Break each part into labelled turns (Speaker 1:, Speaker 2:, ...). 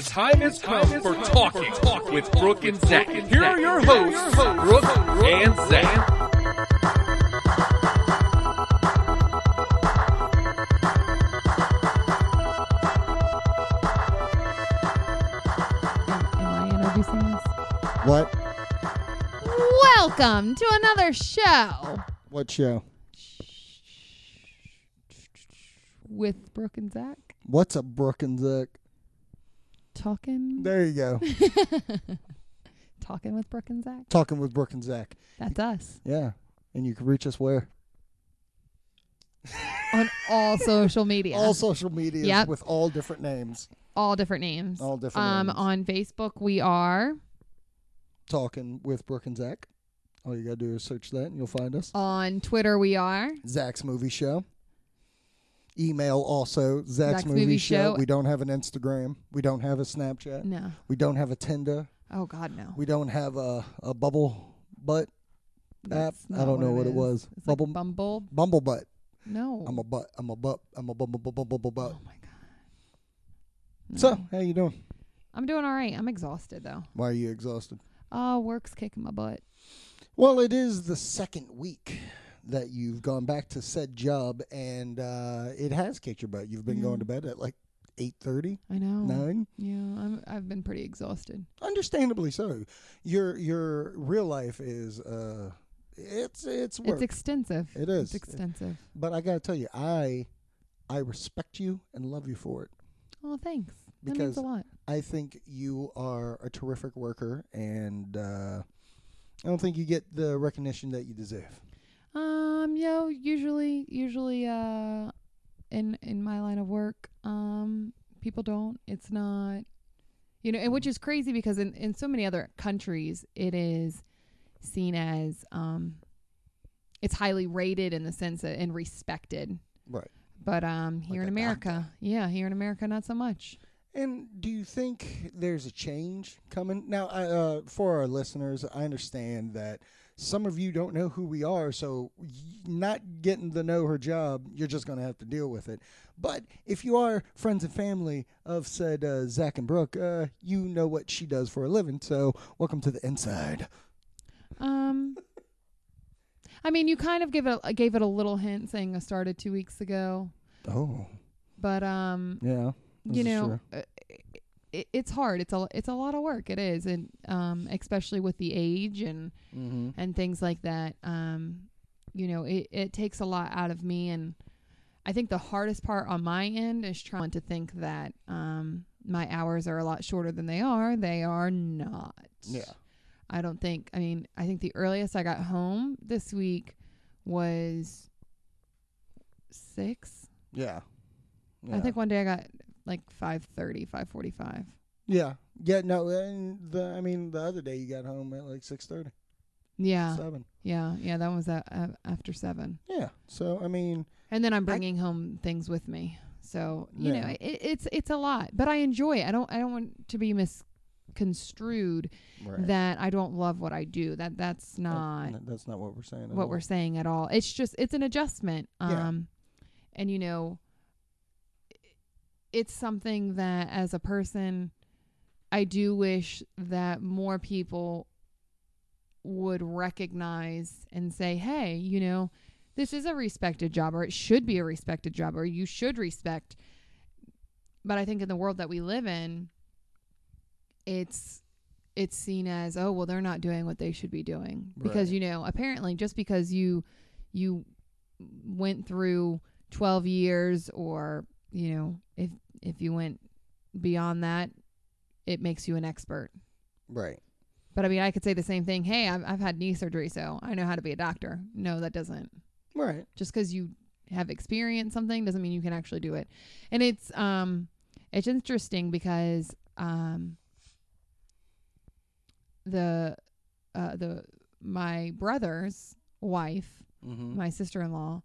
Speaker 1: The time has come for Talking Talk with Brooke and Zach. Here are your hosts, Brooke and Zach.
Speaker 2: Am I introducing this?
Speaker 3: What?
Speaker 2: Welcome to another show
Speaker 3: What show?
Speaker 2: with Brooke and Zach
Speaker 3: What's a Brooke and Zach?
Speaker 2: Talking.
Speaker 3: There you go.
Speaker 2: talking with Brooke and Zach.
Speaker 3: Talking with Brooke and Zach.
Speaker 2: That's us
Speaker 3: Yeah. And you can reach us where?
Speaker 2: on all social media.
Speaker 3: All social medias
Speaker 2: Yep.
Speaker 3: with all different names.
Speaker 2: all different names.
Speaker 3: All different
Speaker 2: um,
Speaker 3: names.
Speaker 2: on Facebook we are.
Speaker 3: Talking with Brooke and Zach. All you gotta do is search that and you'll find us.
Speaker 2: On Twitter we are.
Speaker 3: Zach's Movie Show. Email also Zach's,
Speaker 2: Zach's
Speaker 3: Movie,
Speaker 2: Movie
Speaker 3: Show.
Speaker 2: Show.
Speaker 3: We don't have an Instagram. We don't have a Snapchat.
Speaker 2: No.
Speaker 3: We don't have a Tinder.
Speaker 2: Oh God, no.
Speaker 3: We don't have a, a bubble butt app.
Speaker 2: That's
Speaker 3: I
Speaker 2: not
Speaker 3: don't know what it
Speaker 2: is.
Speaker 3: was.
Speaker 2: It's like
Speaker 3: Bubble
Speaker 2: Bumble.
Speaker 3: Bumble butt.
Speaker 2: No.
Speaker 3: I'm a butt. I'm a butt. I'm a bumble bumble bumble butt.
Speaker 2: oh my God.
Speaker 3: So, how you doing?
Speaker 2: I'm doing all right. I'm exhausted though.
Speaker 3: Why are you exhausted?
Speaker 2: Oh, work's kicking my butt.
Speaker 3: Well, it is the second week that you've gone back to said job, and uh, it has kicked your butt. You've been
Speaker 2: Yeah.
Speaker 3: going to bed at like eight thirty,
Speaker 2: I know.
Speaker 3: nine.
Speaker 2: Yeah, I'm. I've been pretty exhausted.
Speaker 3: Understandably so. Your your real life is uh, it's it's work.
Speaker 2: It's extensive.
Speaker 3: It is.
Speaker 2: It's extensive.
Speaker 3: but I gotta tell you, I I respect you and love you for it.
Speaker 2: Oh, thanks. that
Speaker 3: Because
Speaker 2: means a lot.
Speaker 3: I think you are a terrific worker, and uh, I don't think you get the recognition that you deserve.
Speaker 2: Um, yo, usually, usually, uh, in in my line of work, um, people don't. It's not, you know, and which is crazy because in in so many other countries, it is seen as um, it's highly rated in the sense that and respected.
Speaker 3: Right.
Speaker 2: But um, here
Speaker 3: Like
Speaker 2: in America,
Speaker 3: doctor.
Speaker 2: yeah, here in America, not so much.
Speaker 3: And do you think there's a change coming? Now, I, uh, for our listeners, I understand that some of you don't know who we are, so not getting to know her job, you're just going to have to deal with it. But if you are friends and family of said uh, Zach and Brooke, uh, you know what she does for a living. So, welcome to the inside.
Speaker 2: Um, I mean, you kind of gave it gave it a little hint, saying I started two weeks ago,
Speaker 3: Oh,
Speaker 2: but um,
Speaker 3: yeah.
Speaker 2: you know, uh, it, it's hard. It's a it's a lot of work. It is, and um, especially with the age and
Speaker 3: Mm-hmm.
Speaker 2: and things like that. Um, you know, it it takes a lot out of me, and I think the hardest part on my end is trying to think that um my hours are a lot shorter than they are. They are not.
Speaker 3: Yeah.
Speaker 2: I don't think. I mean, I think the earliest I got home this week was six.
Speaker 3: Yeah.
Speaker 2: I think one day I got like 5.30, 5.45.
Speaker 3: Yeah. Yeah. No. And the I mean, the other day you got home at like six thirty,
Speaker 2: Yeah,
Speaker 3: seven.
Speaker 2: yeah, yeah. That was uh, uh, after seven,
Speaker 3: Yeah. So I mean,
Speaker 2: and then I'm bringing home things with me. So you know, it, it's it's a lot, but I enjoy it. I don't I don't want to be misconstrued
Speaker 3: right.
Speaker 2: that I don't love what I do. That that's not
Speaker 3: n- that's not what we're saying. at
Speaker 2: what
Speaker 3: all.
Speaker 2: we're saying at all. It's just it's an adjustment.
Speaker 3: Yeah.
Speaker 2: Um and you know it's something that as a person I do wish that more people would recognize and say, "Hey, you know, this is a respected job or it should be a respected job or you should respect." But I think in the world that we live in it's it's seen as, "Oh, well they're not doing what they should be doing." Because you know, apparently just because you you went through 12 years or you know if you went beyond that it makes you an expert
Speaker 3: Right.
Speaker 2: but i mean i could say the same thing hey i've, I've had knee surgery so i know how to be a doctor no that doesn't
Speaker 3: Right.
Speaker 2: just because you have experienced something doesn't mean you can actually do it and it's um it's interesting because um the uh the my brother's wife
Speaker 3: Mm-hmm.
Speaker 2: my sister-in-law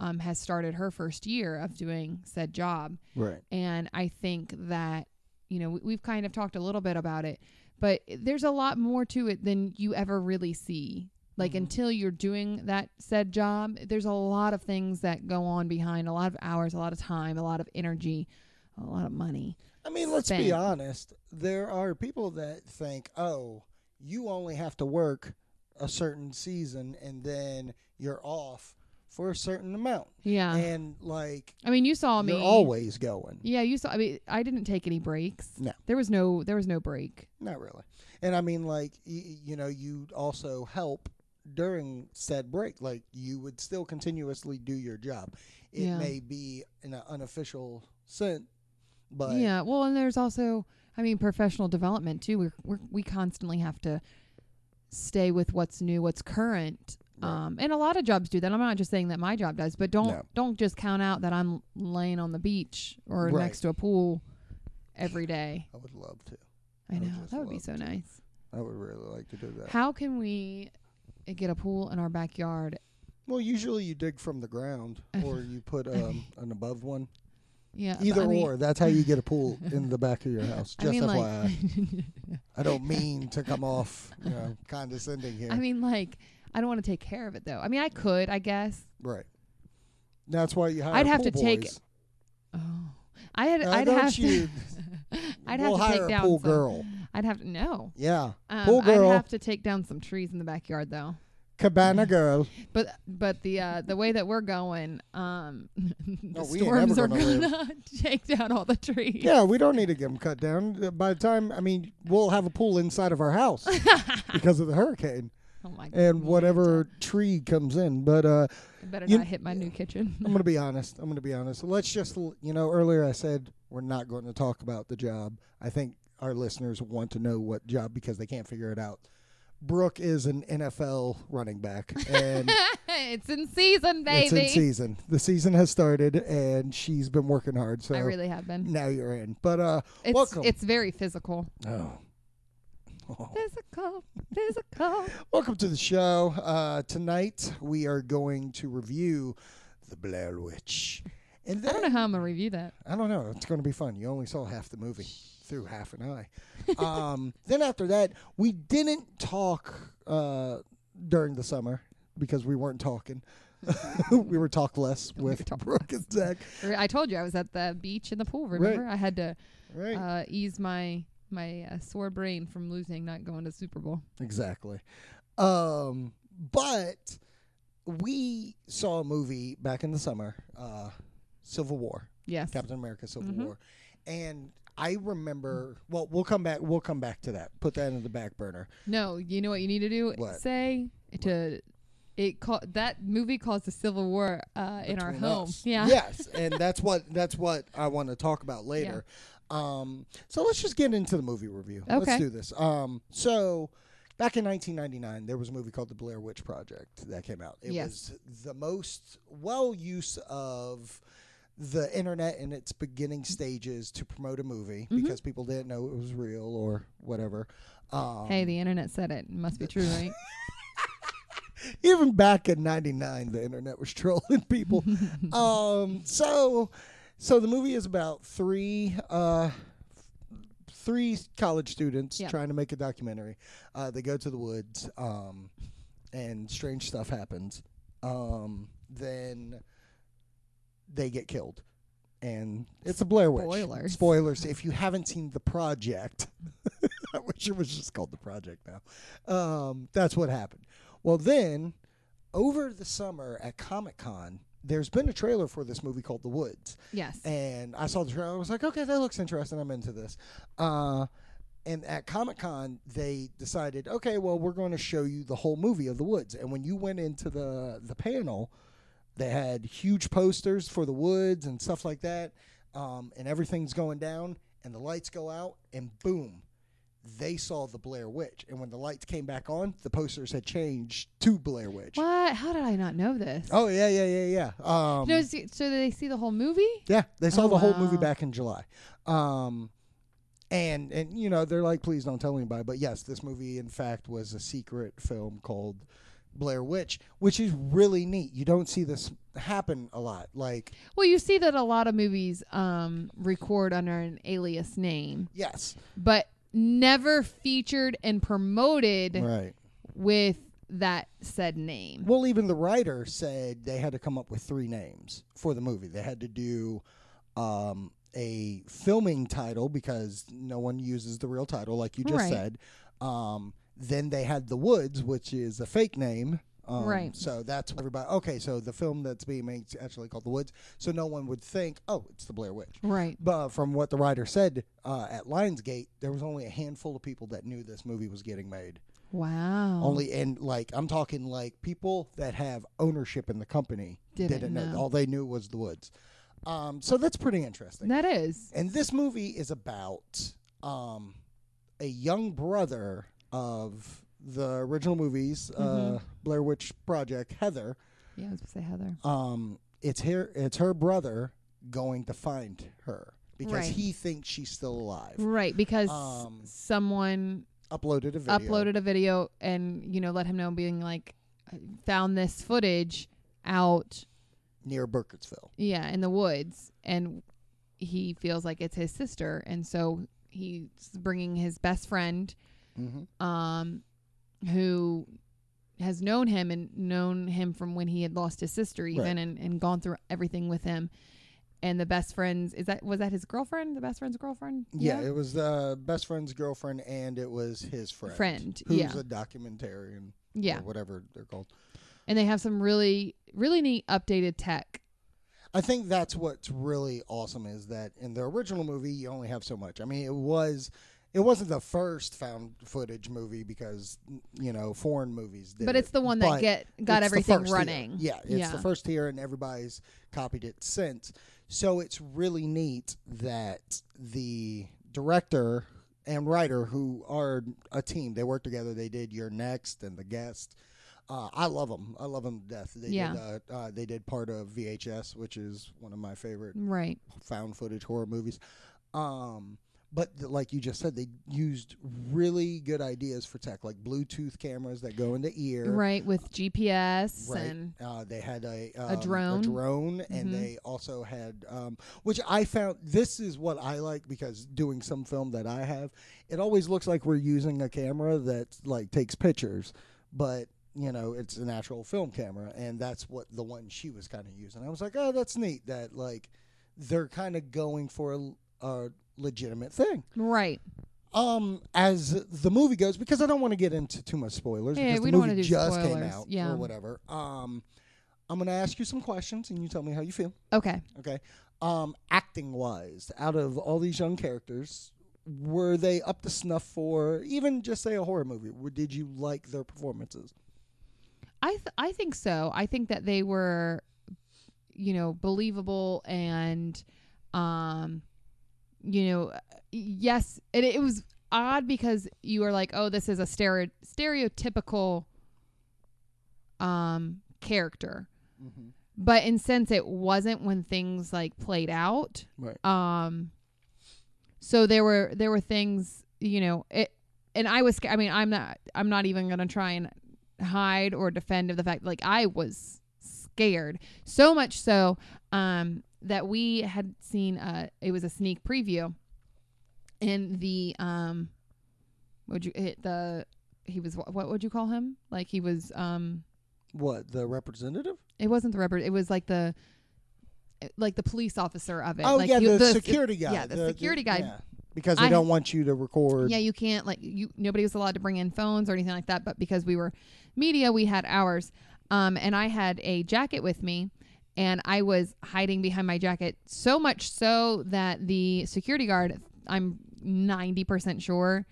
Speaker 2: um, has started her first year of doing said job
Speaker 3: Right.
Speaker 2: and i think that you know we, we've kind of talked a little bit about it but there's a lot more to it than you ever really see like
Speaker 3: Mhm.
Speaker 2: until you're doing that said job there's a lot of things that go on behind a lot of hours a lot of time a lot of energy a lot of money.
Speaker 3: I mean, let's be honest. There are people that think, "Oh, you only have to work a certain season and then you're off for a certain amount."
Speaker 2: Yeah.
Speaker 3: And like
Speaker 2: I mean, you saw me
Speaker 3: you're always going.
Speaker 2: Yeah, you saw. I mean, I didn't take any breaks.
Speaker 3: No.
Speaker 2: there was no. There was no break.
Speaker 3: Not really. And I mean, like y- you know, you also help during said break. Like you would still continuously do your job. It
Speaker 2: Yeah.
Speaker 3: may be in an unofficial sense, but
Speaker 2: yeah. Well, and there's also, I mean, professional development too. We're, we're we constantly have to stay with what's new, what's current. Um, and a lot of jobs do that. I'm not just saying that my job does, but don't
Speaker 3: No.
Speaker 2: don't just count out that I'm laying on the beach or
Speaker 3: Right.
Speaker 2: next to a pool every day.
Speaker 3: I would love to.
Speaker 2: I
Speaker 3: I would
Speaker 2: know
Speaker 3: just
Speaker 2: that would be
Speaker 3: love
Speaker 2: so
Speaker 3: to.
Speaker 2: nice.
Speaker 3: I would really like to do that.
Speaker 2: How can we get a pool in our backyard?
Speaker 3: Well, usually you dig from the ground or you put um, an above one.
Speaker 2: Yeah, but
Speaker 3: Either
Speaker 2: I mean-
Speaker 3: or. That's how you get a pool in the back of your house.
Speaker 2: I
Speaker 3: Just
Speaker 2: mean,
Speaker 3: FYI.
Speaker 2: like,
Speaker 3: I don't mean to come off you know, condescending here.
Speaker 2: I mean, like, I don't want to take care of it though. I mean, I could, I guess.
Speaker 3: right. That's why you hire
Speaker 2: I'd have to take- Oh, I had.
Speaker 3: Now,
Speaker 2: I'd have
Speaker 3: you-
Speaker 2: to. I'd
Speaker 3: we'll
Speaker 2: have to take
Speaker 3: a
Speaker 2: down
Speaker 3: pool
Speaker 2: some.
Speaker 3: girl.
Speaker 2: I'd have to no.
Speaker 3: Yeah.
Speaker 2: Um,
Speaker 3: Pool girl.
Speaker 2: I'd have to take down some trees in the backyard though.
Speaker 3: Cabana girl.
Speaker 2: But but the uh, the way that we're going, um, the
Speaker 3: No,
Speaker 2: storms are
Speaker 3: gonna live.
Speaker 2: gonna take down all the trees.
Speaker 3: Yeah, we don't need to get them cut down. By the time, I mean, we'll have a pool inside of our house because of the hurricane
Speaker 2: Oh my.
Speaker 3: and whatever tree comes in. But uh,
Speaker 2: I better
Speaker 3: you-
Speaker 2: not hit my new kitchen.
Speaker 3: I'm going to be honest. I'm going to be honest. Let's just, you know, earlier I said we're not going to talk about the job. I think our listeners want to know what job because they can't figure it out. Brooke is an NFL running back, and
Speaker 2: it's in season, baby.
Speaker 3: it's in season. The season has started, and she's been working hard. So
Speaker 2: I really have been.
Speaker 3: now you're in. But uh,
Speaker 2: It's
Speaker 3: welcome.
Speaker 2: it's very physical.
Speaker 3: oh.
Speaker 2: Physical, physical.
Speaker 3: Welcome to the show. Uh, tonight we are going to review the Blair Witch. And
Speaker 2: I don't know how I'm gonna review that.
Speaker 3: I don't know. It's going to be fun. You only saw half the movie through half an eye. um, then after that, we didn't talk uh, during the summer because we weren't talking. we were talkless
Speaker 2: less
Speaker 3: with
Speaker 2: talkless.
Speaker 3: Brooke and Zach.
Speaker 2: I told you I was at the beach in the pool. Remember, I had to
Speaker 3: Right.
Speaker 2: uh, ease my my uh, sore brain from losing, not going to Super Bowl.
Speaker 3: Exactly. Um, but we saw a movie back in the summer, uh, Civil War,
Speaker 2: Yes.
Speaker 3: Captain America: Civil
Speaker 2: Mhm.
Speaker 3: War, and I remember. Well, we'll come back. We'll come back to that. Put that in the back burner.
Speaker 2: No, you know what you need to do?
Speaker 3: What?
Speaker 2: Say to it. Ca- that movie caused the Civil War uh, in our home.
Speaker 3: us.
Speaker 2: Yeah.
Speaker 3: Yes, and that's what that's what I want to talk about later. Um, so let's just get into the movie review.
Speaker 2: Okay.
Speaker 3: Let's do this. Um, so back in 1999, there was a movie called The Blair Witch Project that came out. It
Speaker 2: Yes.
Speaker 3: was the most well use of the internet in its beginning stages to promote a movie
Speaker 2: Mhm.
Speaker 3: because people didn't know it was real or whatever. Um,
Speaker 2: Hey, the internet said it. It must be true, right?
Speaker 3: even back in 99 the internet was trolling people um so so the movie is about three uh three college students
Speaker 2: Yeah.
Speaker 3: trying to make a documentary uh they go to the woods um and strange stuff happens um then they get killed and it's a Blair Witch.
Speaker 2: Spoilers.
Speaker 3: Spoilers. If you haven't seen the project, I wish it was just called the project now. Um, that's what happened. Well, then over the summer at Comic Con, there's been a trailer for this movie called The Woods,
Speaker 2: yes.
Speaker 3: and I saw the trailer. I was like, okay, that looks interesting. I'm into this. Uh, and at Comic Con, they decided, okay, well, we're going to show you the whole movie of The Woods. And when you went into the the panel, they had huge posters for The Woods and stuff like that, um, and everything's going down, and the lights go out, and boom. They saw the Blair Witch, and when the lights came back on, the posters had changed to Blair Witch.
Speaker 2: what? How did I not know this?
Speaker 3: Oh yeah, yeah, yeah, yeah. Um,
Speaker 2: no, so so they see the whole movie?
Speaker 3: yeah, they saw
Speaker 2: Oh,
Speaker 3: the whole movie back in July. Um, and and you know they're like, please don't tell anybody. But yes, this movie in fact was a secret film called Blair Witch, which is really neat. You don't see this happen a lot. Like
Speaker 2: Well, you see that a lot of movies um, record under an alias name,
Speaker 3: yes,
Speaker 2: but never featured and promoted
Speaker 3: right.
Speaker 2: with that said name.
Speaker 3: Well, even the writer said they had to come up with three names for the movie. They had to do um, a filming title because no one uses the real title, like you just
Speaker 2: Right.
Speaker 3: said. Um, then they had The Woods, which is a fake name. Um,
Speaker 2: Right.
Speaker 3: So that's everybody. Okay, so the film that's being made is actually called The Woods. So no one would think, oh, it's the Blair Witch.
Speaker 2: Right.
Speaker 3: But from what the writer said uh, at Lionsgate, there was only a handful of people that knew this movie was getting made.
Speaker 2: Wow.
Speaker 3: Only and like I'm talking like people that have ownership in the company
Speaker 2: Didn't
Speaker 3: know.
Speaker 2: know.
Speaker 3: All they knew was the woods. Um, so that's pretty interesting.
Speaker 2: that is.
Speaker 3: and this movie is about um, a young brother of the original movies, uh,
Speaker 2: Mhm.
Speaker 3: Blair Witch Project, Heather.
Speaker 2: Yeah, I was gonna say Heather.
Speaker 3: Um, it's her. It's her brother going to find her because
Speaker 2: Right.
Speaker 3: he thinks she's still alive.
Speaker 2: Right, because
Speaker 3: Um,
Speaker 2: someone
Speaker 3: Uploaded a video.
Speaker 2: uploaded a video and you know let him know, being like, found this footage out,
Speaker 3: near Burkittsville.
Speaker 2: yeah, in the woods, and he feels like it's his sister, and so he's bringing his best friend,
Speaker 3: Mm-hmm.
Speaker 2: um, who has known him and known him from when he had lost his sister even
Speaker 3: Right.
Speaker 2: and, and gone through everything with him and the best friends is that was that his girlfriend the best friend's girlfriend
Speaker 3: Yeah, it was the best friend's girlfriend, and it was his friend.
Speaker 2: Friend,
Speaker 3: who's
Speaker 2: yeah.
Speaker 3: a documentarian.
Speaker 2: yeah
Speaker 3: or whatever they're called.
Speaker 2: and they have some really really neat updated tech
Speaker 3: I think that's what's really awesome is that in the original movie you only have so much. I mean, it was it wasn't the first found footage movie because you know foreign movies did
Speaker 2: but it's the one that
Speaker 3: but
Speaker 2: get got everything running
Speaker 3: Yeah, it's
Speaker 2: Yeah.
Speaker 3: the first tier, and everybody's copied it since. So it's really neat that the director and writer, who are a team, they work together. They did You're Next and The Guest. Uh, I love them. I love them to death. They
Speaker 2: Yeah.
Speaker 3: did. Uh, uh, they did part of VHS, which is one of my favorite
Speaker 2: right
Speaker 3: found footage horror movies. Um, but like you just said, they used really good ideas for tech, like Bluetooth cameras that go in the ear.
Speaker 2: right with gps
Speaker 3: Right.
Speaker 2: and
Speaker 3: Uh, they had a um,
Speaker 2: drone.
Speaker 3: a drone, and
Speaker 2: Mhm.
Speaker 3: they also had, um, which I found. This is what I like because doing some film that I have, it always looks like we're using a camera that like takes pictures, but you know it's an actual film camera, and that's what the one she was kind of using. I was like, oh, that's neat. That like they're kind of going for a, a legitimate thing.
Speaker 2: right
Speaker 3: Um, as the movie goes, because I don't want to get into too much spoilers
Speaker 2: Yeah,
Speaker 3: because
Speaker 2: we
Speaker 3: the
Speaker 2: don't
Speaker 3: movie
Speaker 2: do
Speaker 3: just came
Speaker 2: spoilers,
Speaker 3: out
Speaker 2: yeah.
Speaker 3: or whatever. Um, I'm gonna ask you some questions and you tell me how you feel.
Speaker 2: okay
Speaker 3: Okay. Um, acting wise, out of all these young characters, were they up to snuff for even just say a horror movie? Or Did you like their performances?
Speaker 2: I th- I think so. I think that they were, you know, believable and, um, you know, yes, it it was odd because you were like, oh, this is a stereo- stereotypical, um, character,
Speaker 3: Mm-hmm.
Speaker 2: but in sense it wasn't when things like played out.
Speaker 3: Right.
Speaker 2: Um, so there were there were things, you know, it, and I was, I mean, I'm not, I'm not even gonna try and hide or defend of the fact like I was scared so much so um that we had seen uh it was a sneak preview and the um would you hit the he was what would you call him like he was um
Speaker 3: What the representative?
Speaker 2: it wasn't the rubber it was like the like the police officer of it
Speaker 3: Oh
Speaker 2: like
Speaker 3: yeah,
Speaker 2: he-
Speaker 3: the, security guy.
Speaker 2: yeah the, security guy
Speaker 3: yeah. Because they
Speaker 2: I-
Speaker 3: don't want you to record.
Speaker 2: Yeah, you can't like you. Nobody was allowed to bring in phones or anything like that. But because we were media, we had ours. Um, and I had a jacket with me, and I was hiding behind my jacket so much so that the security guard, I'm ninety percent sure,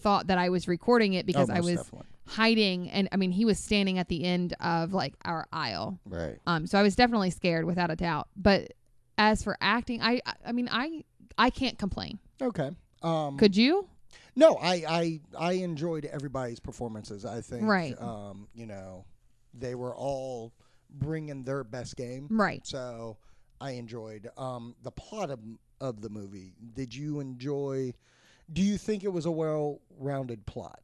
Speaker 2: thought that I was recording it because
Speaker 3: Oh,
Speaker 2: I was
Speaker 3: definitely.
Speaker 2: hiding. And I mean, he was standing at the end of like our aisle.
Speaker 3: right.
Speaker 2: Um, so I was definitely scared without a doubt. But as for acting, I, I- I mean, I, I can't complain.
Speaker 3: Okay. Um,
Speaker 2: Could you?
Speaker 3: No, I, I I enjoyed everybody's performances. I think,
Speaker 2: Right.
Speaker 3: Um, you know, they were all bringing their best game.
Speaker 2: Right.
Speaker 3: So I enjoyed um, the plot of of the movie. Did you enjoy? Do you think it was a well-rounded plot,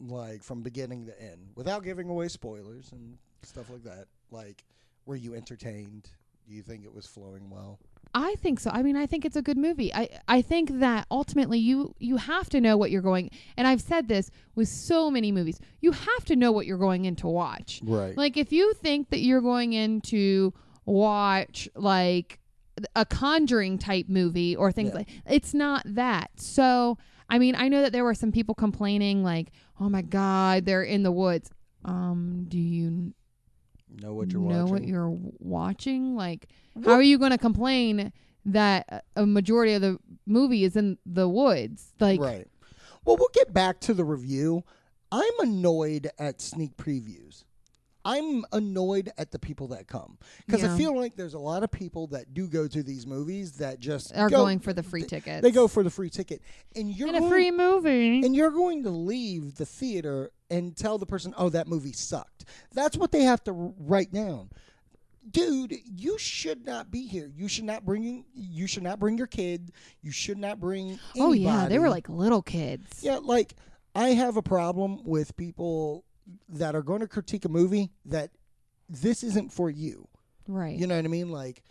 Speaker 3: like from beginning to end, without giving away spoilers and stuff like that? Like, were you entertained? Do you think it was flowing well?
Speaker 2: I think so. I mean, I think it's a good movie. I I think that ultimately you you have to know what you're going. And I've said this with so many movies. You have to know what you're going in to watch.
Speaker 3: Right.
Speaker 2: Like if you think that you're going in to watch like a conjuring type movie or things
Speaker 3: Yeah.
Speaker 2: like it's not that. So, I mean, I know that there were some people complaining like, "Oh my god, they're in the woods." Um, do you
Speaker 3: Know what you're
Speaker 2: know
Speaker 3: watching.
Speaker 2: what you're watching? Like, how are you going to complain that a- a majority of the movie is in the woods? Like,
Speaker 3: right. Well, we'll get back to the review. I'm annoyed at sneak previews. I'm annoyed at the people that come because I feel like there's a lot of people that do go to these movies that just
Speaker 2: are
Speaker 3: go-
Speaker 2: going for the free ticket.
Speaker 3: They go for the free ticket, and you're
Speaker 2: in a
Speaker 3: going-
Speaker 2: free movie.
Speaker 3: and you're going to leave the theater and tell the person, "Oh, that movie sucked." That's what they have to write down. Dude, you should not be here. You should not bring you should not bring your kid. You should not bring
Speaker 2: oh yeah, they were like little kids.
Speaker 3: Yeah, like I have a problem with people that are going to critique a movie that this isn't for you.
Speaker 2: Right.
Speaker 3: You know what I mean? Like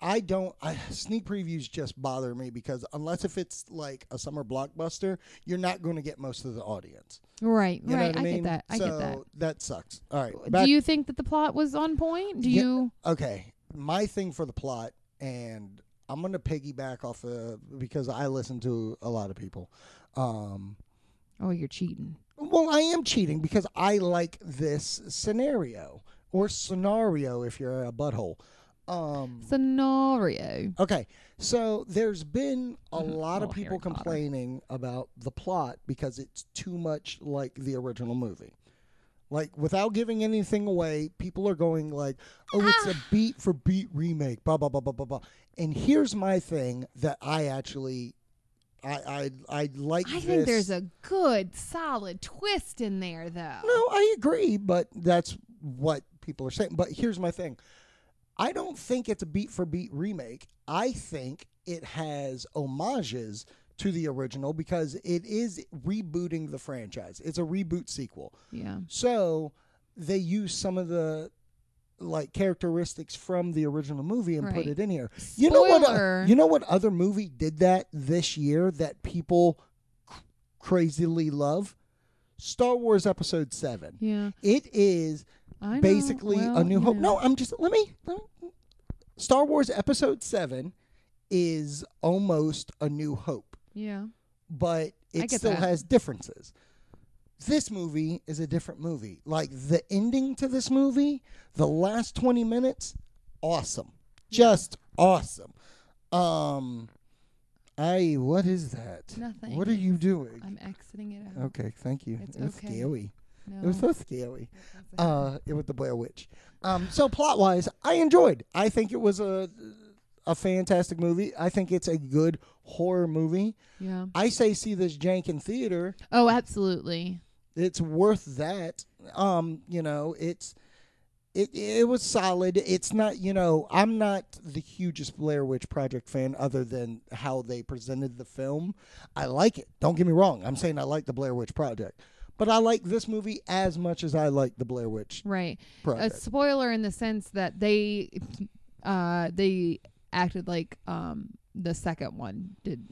Speaker 3: I don't I sneak previews just bother me because unless if it's like a summer blockbuster, you're not going to get most of the audience.
Speaker 2: right.
Speaker 3: You know
Speaker 2: right.
Speaker 3: what I
Speaker 2: I
Speaker 3: mean?
Speaker 2: get that. I
Speaker 3: so
Speaker 2: get that.
Speaker 3: that sucks. All right. back-
Speaker 2: Do you think that the plot was on point? Do
Speaker 3: Yeah.
Speaker 2: you?
Speaker 3: okay, my thing for the plot and I'm going to piggyback off of because I listen to a lot of people. Um
Speaker 2: Oh, you're cheating.
Speaker 3: Well, I am cheating because I like this scenario or scenario if you're a butthole. Um,
Speaker 2: Scenario.
Speaker 3: okay, so there's been a lot of
Speaker 2: Oh,
Speaker 3: people
Speaker 2: Harry Potter.
Speaker 3: complaining about the plot because it's too much like the original movie. Like without giving anything away, people are going like, "Oh, it's a beat for beat remake." Blah blah blah blah blah blah. And here's my thing that I actually, I I I like.
Speaker 2: I think
Speaker 3: this-
Speaker 2: there's a good, solid twist in there, though.
Speaker 3: No, I agree, but that's what people are saying. But here's my thing. I don't think it's a beat for beat remake. I think it has homages to the original because it is rebooting the franchise. It's a reboot sequel.
Speaker 2: Yeah.
Speaker 3: So they use some of the like characteristics from the original movie and put it in here. You know what? You know what other movie did that this year that people c- crazily love? Star Wars Episode Seven.
Speaker 2: Yeah.
Speaker 3: It is basically
Speaker 2: Well,
Speaker 3: a new hope.
Speaker 2: know.
Speaker 3: No, I'm just let me, let me. Star Wars Episode Seven is almost a new hope,
Speaker 2: Yeah.
Speaker 3: but it still
Speaker 2: that.
Speaker 3: has differences. This movie is a different movie. Like the ending to this movie, the last 20 minutes, awesome. Just awesome. Um I what is that?
Speaker 2: Nothing.
Speaker 3: What are you doing?
Speaker 2: I'm exiting it out.
Speaker 3: Okay, thank you.
Speaker 2: It's
Speaker 3: it was
Speaker 2: okay.
Speaker 3: scary.
Speaker 2: No.
Speaker 3: It was so scary. Uh, it was the Blair Witch. Um, so plot wise, I enjoyed. I think it was a a fantastic movie. I think it's a good horror movie.
Speaker 2: yeah.
Speaker 3: I say see this jank in theater.
Speaker 2: Oh, absolutely.
Speaker 3: It's worth that. Um, you know, it's it it was solid. It's not, you know, I'm not the hugest Blair Witch Project fan other than how they presented the film. I like it. Don't get me wrong. I'm saying I like the Blair Witch Project. But I like this movie as much as I like the Blair Witch
Speaker 2: Right. A spoiler in the sense that they, uh, they acted like um the second one did.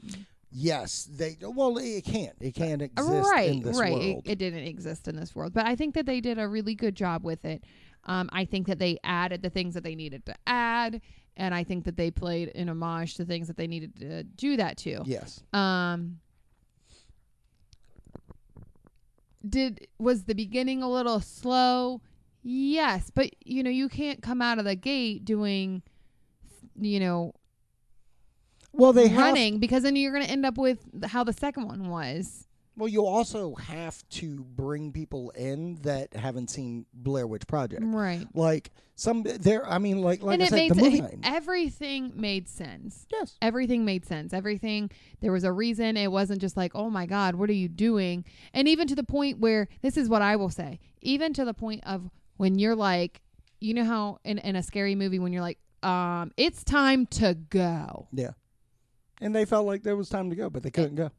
Speaker 3: Yes, they. Well, it can't. It can't exist
Speaker 2: right.
Speaker 3: in this
Speaker 2: right.
Speaker 3: world.
Speaker 2: It, it didn't exist in this world, but I think that they did a really good job with it. Um, I think that they added the things that they needed to add, and I think that they played an homage to things that they needed to do that to.
Speaker 3: yes.
Speaker 2: Um did was the beginning a little slow? Yes, but you know, you can't come out of the gate doing you know,
Speaker 3: Well, they have.
Speaker 2: running because then you're going to end up with how the second one was.
Speaker 3: Well, you also have to bring people in that haven't seen Blair Witch Project.
Speaker 2: Right.
Speaker 3: Like some there. I mean, like like
Speaker 2: and
Speaker 3: I
Speaker 2: it
Speaker 3: said, the movie.
Speaker 2: se- everything made sense.
Speaker 3: yes.
Speaker 2: Everything made sense. Everything there was a reason. It wasn't just like, "Oh my god, what are you doing?" And even to the point where this is what I will say. Even to the point of when you're like, you know how in in a scary movie when you're like, um, it's time to go.
Speaker 3: Yeah. And they felt like there was time to go, but they couldn't go.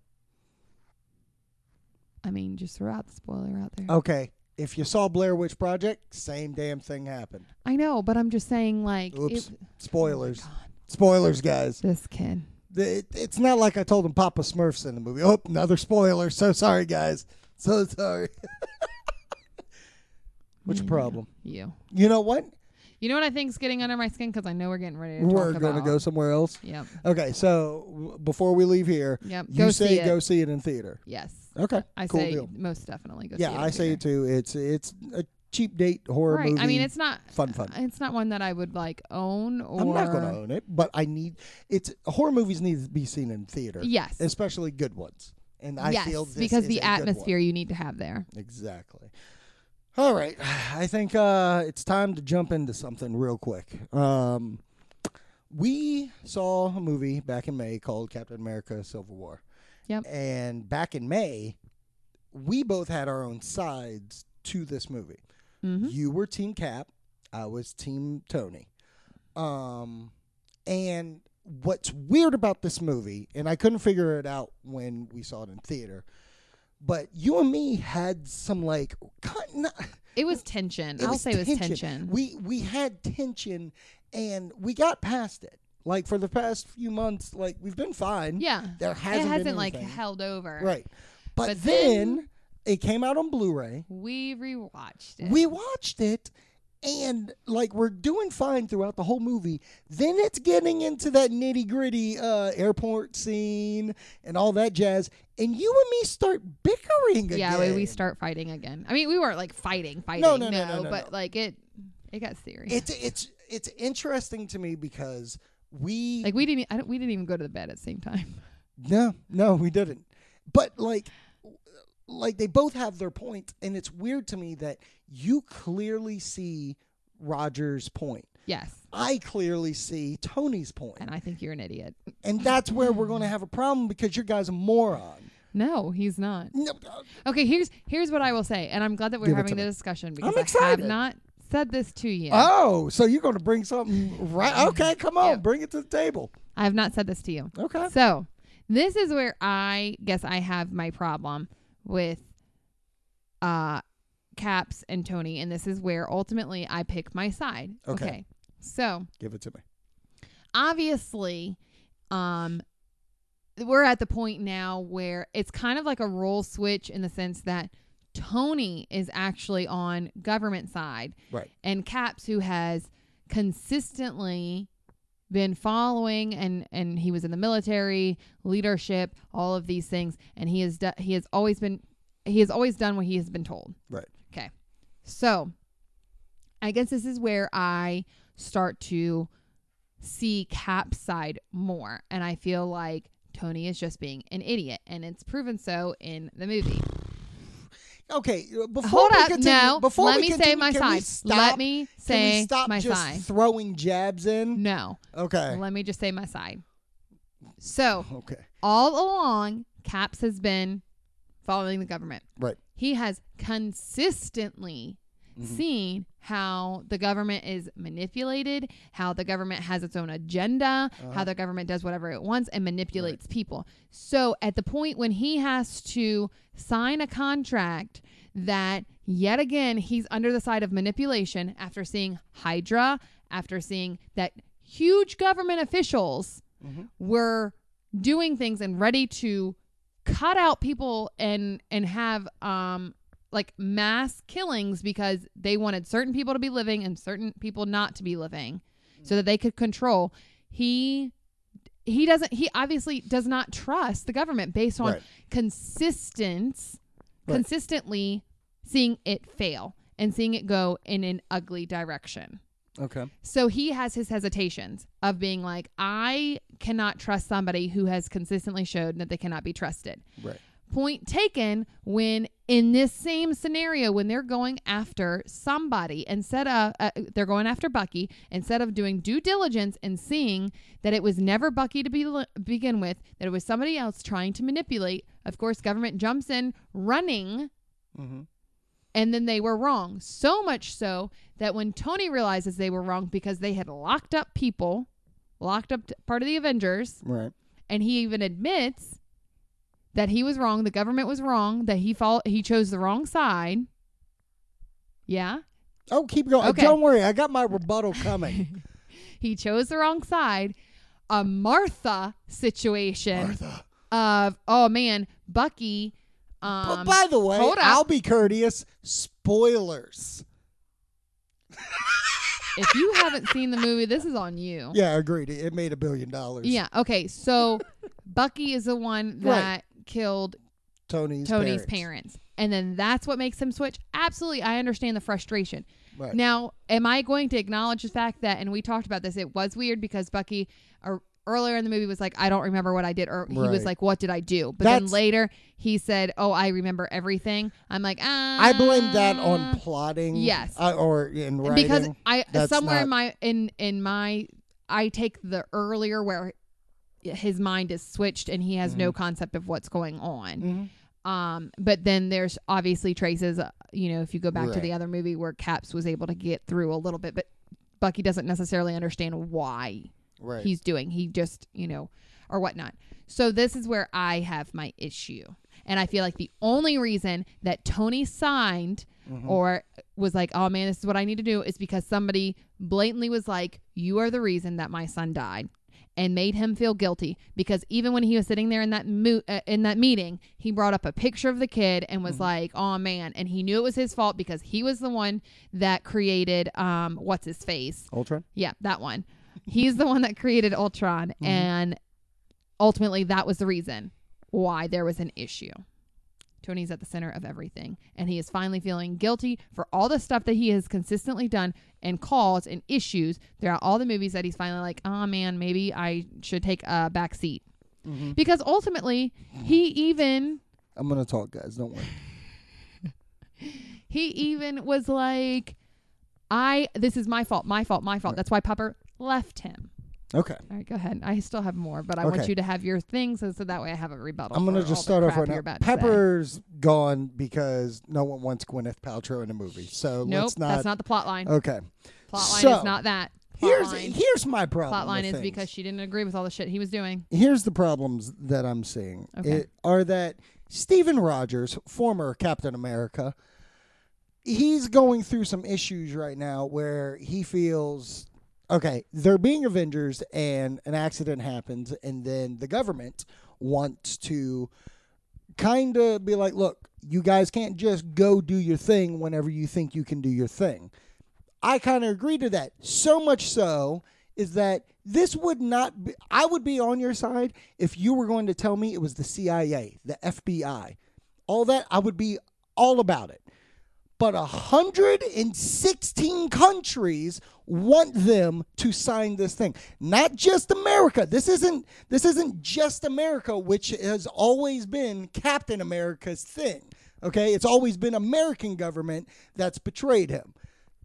Speaker 2: I mean, just throw out the spoiler out there.
Speaker 3: Okay. If you saw Blair Witch Project, same damn thing happened.
Speaker 2: I know, but I'm just saying like
Speaker 3: Oops.
Speaker 2: it-
Speaker 3: Spoilers.
Speaker 2: Oh God,
Speaker 3: Spoilers, guys.
Speaker 2: this kid.
Speaker 3: It, it's not like I told him Papa Smurf's in the movie. Oh, another spoiler. So sorry, guys. So sorry. What's your problem?
Speaker 2: You.
Speaker 3: You know what?
Speaker 2: You know what I think's getting under my skin because I know we're getting ready to
Speaker 3: We're going to go somewhere else.
Speaker 2: Yep.
Speaker 3: Okay, so w- before we leave here,
Speaker 2: Yep.
Speaker 3: you
Speaker 2: go
Speaker 3: say
Speaker 2: see
Speaker 3: go see it in theater.
Speaker 2: Yes.
Speaker 3: Okay,
Speaker 2: I
Speaker 3: cool
Speaker 2: say
Speaker 3: deal.
Speaker 2: most definitely go
Speaker 3: Yeah,
Speaker 2: see it.
Speaker 3: I say it too. It's it's a cheap date horror
Speaker 2: Right.
Speaker 3: movie.
Speaker 2: I mean, it's not
Speaker 3: fun, fun.
Speaker 2: Uh, it's not one that I would like own or.
Speaker 3: I'm not going to own it, but I need it's horror movies need to be seen in theater,
Speaker 2: Yes.
Speaker 3: especially good ones. And I
Speaker 2: yes,
Speaker 3: feel this
Speaker 2: because
Speaker 3: is
Speaker 2: the
Speaker 3: a good one.
Speaker 2: atmosphere you need to have there.
Speaker 3: Exactly. All right, I think uh, it's time to jump into something real quick. Um, we saw a movie back in May called Captain America: Civil War.
Speaker 2: Yep.
Speaker 3: And back in May, we both had our own sides to this movie.
Speaker 2: hmm
Speaker 3: You were Team Cap. I was Team Tony. Um, and what's weird about this movie, and I couldn't figure it out when we saw it in theater, but you and me had some like, not,
Speaker 2: It was tension.
Speaker 3: it
Speaker 2: I'll
Speaker 3: was
Speaker 2: say it was tension.
Speaker 3: We we had tension, and we got past it. Like for the past few months, like we've been fine.
Speaker 2: yeah.
Speaker 3: there hasn't,
Speaker 2: it hasn't
Speaker 3: been
Speaker 2: like
Speaker 3: anything.
Speaker 2: held over.
Speaker 3: right. But,
Speaker 2: But
Speaker 3: then,
Speaker 2: then-
Speaker 3: it came out on Blu-ray.
Speaker 2: We rewatched it.
Speaker 3: We watched it and like we're doing fine throughout the whole movie. Then it's getting into that nitty gritty uh, airport scene and all that jazz. And you and me start bickering
Speaker 2: yeah,
Speaker 3: again.
Speaker 2: we, we start fighting again. I mean, we weren't like fighting, fighting.
Speaker 3: no, no, no, no,
Speaker 2: but
Speaker 3: no.
Speaker 2: like it, it got serious.
Speaker 3: It's it's it's interesting to me because we
Speaker 2: like we didn't, I don't, we didn't even go to the bed at the same time.
Speaker 3: no no we didn't. But like like they both have their points, and it's weird to me that you clearly see Roger's point.
Speaker 2: Yes,
Speaker 3: I clearly see Tony's point.
Speaker 2: and I think you're an idiot.
Speaker 3: And that's where we're going to have a problem because your guy's a moron.
Speaker 2: No, he's not.
Speaker 3: No, uh,
Speaker 2: Okay, here's here's what I will say, and I'm glad that we're
Speaker 3: Give
Speaker 2: having the discussion because
Speaker 3: I'm excited.
Speaker 2: I have not said this to you.
Speaker 3: Oh, so you're going to bring something right? Okay, come on,
Speaker 2: Yeah.
Speaker 3: bring it to the table.
Speaker 2: I have not said this to you.
Speaker 3: Okay.
Speaker 2: So this is where I guess I have my problem with uh Caps and Tony, and this is where ultimately I pick my side.
Speaker 3: Okay.
Speaker 2: So
Speaker 3: Give it to me.
Speaker 2: obviously, um we're at the point now where it's kind of like a role switch in the sense that Tony is actually on government side
Speaker 3: Right.
Speaker 2: and Caps who has consistently been following and and he was in the military leadership all of these things. And he has do, he has always been he has always done what he has been told.
Speaker 3: Right.
Speaker 2: okay. So i guess this is where i start to see Cap's side more. And i feel like tony is just being an idiot. And it's proven so in the movie
Speaker 3: Okay. uh, Before
Speaker 2: hold
Speaker 3: we
Speaker 2: up
Speaker 3: continue,
Speaker 2: no
Speaker 3: before
Speaker 2: let
Speaker 3: we
Speaker 2: me say my
Speaker 3: can we
Speaker 2: side
Speaker 3: stop-
Speaker 2: let me
Speaker 3: can we
Speaker 2: say
Speaker 3: stop
Speaker 2: my
Speaker 3: just
Speaker 2: side
Speaker 3: throwing jabs in?
Speaker 2: no
Speaker 3: Okay.
Speaker 2: Let me just say my side. So,
Speaker 3: Okay.
Speaker 2: all along, Caps has been following the government.
Speaker 3: Right.
Speaker 2: He has consistently
Speaker 3: Mhm.
Speaker 2: seen how the government is manipulated, how the government has its own agenda,
Speaker 3: Uh-huh.
Speaker 2: how the government does whatever it wants and manipulates people. So, at the point when he has to sign a contract that yet again he's under the side of manipulation after seeing Hydra, after seeing that huge government officials
Speaker 3: Mhm.
Speaker 2: were doing things and ready to cut out people and and have um like mass killings because they wanted certain people to be living and certain people not to be living so that they could control he he doesn't he obviously does not trust the government based on
Speaker 3: Right.
Speaker 2: consistence
Speaker 3: Right.
Speaker 2: consistently seeing it fail and seeing it go in an ugly direction
Speaker 3: Okay.
Speaker 2: so he has his hesitations of being like, I cannot trust somebody who has consistently showed that they cannot be trusted.
Speaker 3: Right.
Speaker 2: Point taken when in this same scenario, when they're going after somebody instead of uh, they're going after Bucky, instead of doing due diligence and seeing that it was never Bucky to be, begin with, that it was somebody else trying to manipulate. Of course, government jumps in running
Speaker 3: Mm-hmm.
Speaker 2: and then they were wrong. So much so that when Tony realizes they were wrong because they had locked up people, locked up t- part of the Avengers,
Speaker 3: Right.
Speaker 2: and he even admits that he was wrong, the government was wrong, that he fall he chose the wrong side. Yeah.
Speaker 3: Oh, keep going.
Speaker 2: Okay.
Speaker 3: Don't worry, I got my rebuttal coming.
Speaker 2: He chose the wrong side. A Martha situation
Speaker 3: Martha.
Speaker 2: of oh man, Bucky um
Speaker 3: but by the way. I'll be courteous. Spoilers.
Speaker 2: if you haven't seen the movie, this is on you.
Speaker 3: Yeah, agreed. It made a billion dollars.
Speaker 2: Yeah. Okay. So Bucky is the one that killed
Speaker 3: Tony's
Speaker 2: Tony's
Speaker 3: parents.
Speaker 2: parents. And then that's what makes him switch. Absolutely. I understand the frustration.
Speaker 3: Right.
Speaker 2: Now, am I going to acknowledge the fact that, and we talked about this, it was weird because Bucky uh, earlier in the movie was like, I don't remember what I did. Or he was like, what did I do? But then later he said, oh, I remember everything. I'm like, ah.
Speaker 3: I blame that on plotting.
Speaker 2: yes.
Speaker 3: uh, or in writing.
Speaker 2: because I
Speaker 3: That's
Speaker 2: somewhere in my in in my I take the earlier where his mind is switched and he has
Speaker 3: Mm-hmm.
Speaker 2: no concept of what's going on.
Speaker 3: Mhm.
Speaker 2: Um, but then there's obviously traces. uh, You know, if you go back to the other movie where Caps was able to get through a little bit, but Bucky doesn't necessarily understand why
Speaker 3: right.
Speaker 2: he's doing. He just, you know, or whatnot. So this is where I have my issue. And I feel like the only reason that Tony signed
Speaker 3: Mm-hmm.
Speaker 2: or was like, oh man, this is what I need to do is because somebody blatantly was like, you are the reason that my son died and made him feel guilty because even when he was sitting there in that mo- uh, in that meeting, he brought up a picture of the kid and
Speaker 3: Mm-hmm.
Speaker 2: was like, "Oh man," and he knew it was his fault because he was the one that created um what's his face?
Speaker 3: Ultron.
Speaker 2: Yeah, that one. He's the one that created Ultron,
Speaker 3: Mm-hmm.
Speaker 2: and ultimately, that was the reason why there was an issue. Tony's at the center of everything, and he is finally feeling guilty for all the stuff that he has consistently done and calls and issues throughout all the movies. That he's finally like, oh man, maybe I should take a back seat.
Speaker 3: Mm-hmm.
Speaker 2: Because ultimately, he even
Speaker 3: I'm gonna talk, guys. Don't worry.
Speaker 2: he even was like, I this is my fault, my fault, my fault.
Speaker 3: Right.
Speaker 2: That's why Pepper left him.
Speaker 3: Okay.
Speaker 2: All right, go ahead. I still have more, but I want you to have your thing so, so that way I have a rebuttal.
Speaker 3: I'm gonna just start off right now.
Speaker 2: to.
Speaker 3: Pepper's gone because no one wants Gwyneth Paltrow in a movie. So
Speaker 2: Nope,
Speaker 3: let's not.
Speaker 2: that's not the plot line.
Speaker 3: okay.
Speaker 2: plot line
Speaker 3: so,
Speaker 2: is not that. Plot
Speaker 3: Here's
Speaker 2: line,
Speaker 3: here's my problem.
Speaker 2: plot line is
Speaker 3: things.
Speaker 2: because she didn't agree with all the shit he was doing.
Speaker 3: here's the problems that I'm seeing
Speaker 2: Okay.
Speaker 3: It- are that Steven Rogers, former Captain America, he's going through some issues right now where he feels okay, they're being Avengers and an accident happens and then the government wants to kind of be like, look, you guys can't just go do your thing whenever you think you can do your thing. I kind of agree to that. So much so is that this would not be, I would be on your side if you were going to tell me it was the CIA, the FBI, all that, I would be all about it. But 116 countries want them to sign this thing. Not just America. This isn't this isn't just America, which has always been Captain America's thing. Okay? It's always been American government that's betrayed him.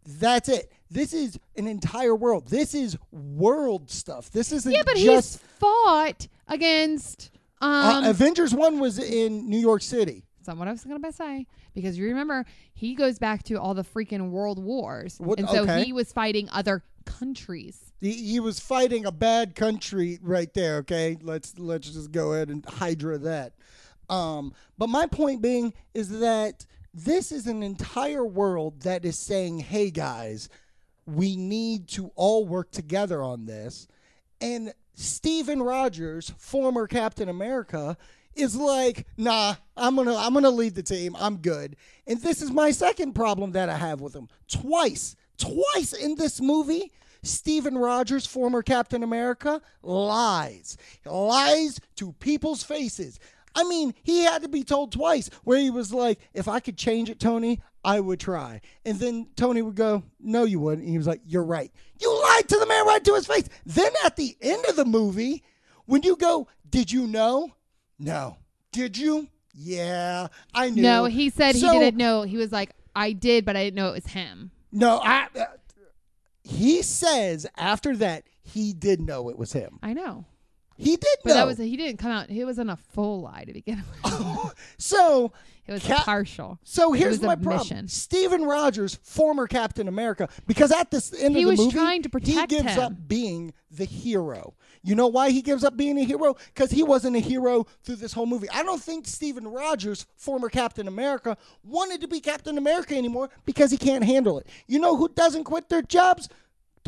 Speaker 3: That's it. This is an entire world. This is world stuff. This isn't
Speaker 2: Yeah, but
Speaker 3: just
Speaker 2: he's fought against um
Speaker 3: uh, Avengers 1 was in New York City.
Speaker 2: That's what I was going to say. Because you remember, he goes back to all the freaking world wars.
Speaker 3: What-
Speaker 2: and so
Speaker 3: okay.
Speaker 2: he was fighting other countries.
Speaker 3: He, he was fighting a bad country right there. Okay, let's let's just go ahead and hydra that. Um, but my point being is that this is an entire world that is saying, "Hey guys, we need to all work together on this." And Steven Rogers, former Captain America, is like, "Nah, I'm gonna I'm gonna lead the team. I'm good." And this is my second problem that I have with him. Twice, twice in this movie, Steven Rogers, former Captain America, lies. Lies to people's faces. I mean, he had to be told twice where he was like, if I could change it, Tony, I would try. And then Tony would go, no, you wouldn't. And he was like, you're right. You lied to the man right to his face. Then at the end of the movie, when you go, did you know? No. Did you? Yeah, I knew.
Speaker 2: No, he said
Speaker 3: So-
Speaker 2: he didn't know. He was like, I did, but I didn't know it was him.
Speaker 3: No, I. Uh, he says after that he did know it was him.
Speaker 2: I know.
Speaker 3: He did
Speaker 2: But
Speaker 3: know.
Speaker 2: that was he didn't come out. He wasn't a full lie to begin with.
Speaker 3: so
Speaker 2: It was
Speaker 3: Cap-
Speaker 2: partial.
Speaker 3: So here's my problem. Steven Rogers, former Captain America, because at this end
Speaker 2: He
Speaker 3: of the
Speaker 2: was
Speaker 3: movie,
Speaker 2: trying to protect
Speaker 3: he gives
Speaker 2: him.
Speaker 3: up being the hero. You know why he gives up being a hero? Because he wasn't a hero through this whole movie. I don't think Steven Rogers, former Captain America, wanted to be Captain America anymore because he can't handle it. You know who doesn't quit their jobs?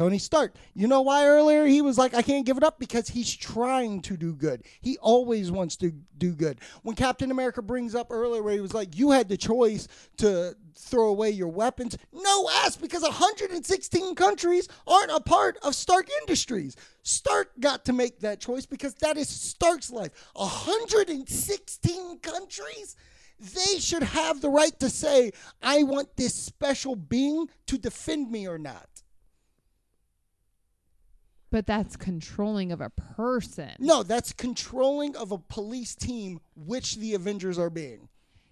Speaker 3: Tony Stark. You know why earlier he was like, I can't give it up? Because he's trying to do good. He always wants to do good. When Captain America brings up earlier where he was like, You had the choice to throw away your weapons. No ass, because 116 countries aren't a part of Stark Industries. Stark got to make that choice because that is Stark's life. 116 countries? They should have the right to say, I want this special being to defend me or not.
Speaker 2: But that's controlling of a person.
Speaker 3: No, that's controlling of a police team, which the Avengers are being.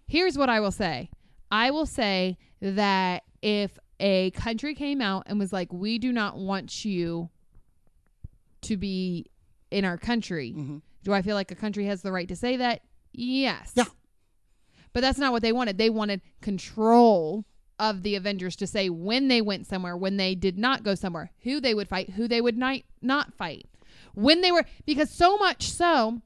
Speaker 2: Here's what I will say I will say that if a country came out and was like, we do not want you to be in our country,
Speaker 3: Mm-hmm.
Speaker 2: do I feel like a country has the right to say that? Yes.
Speaker 3: Yeah.
Speaker 2: But that's not what they wanted. They wanted control of the Avengers to say when they went somewhere, when they did not go somewhere, who they would fight, who they would not not fight. When they were because so much so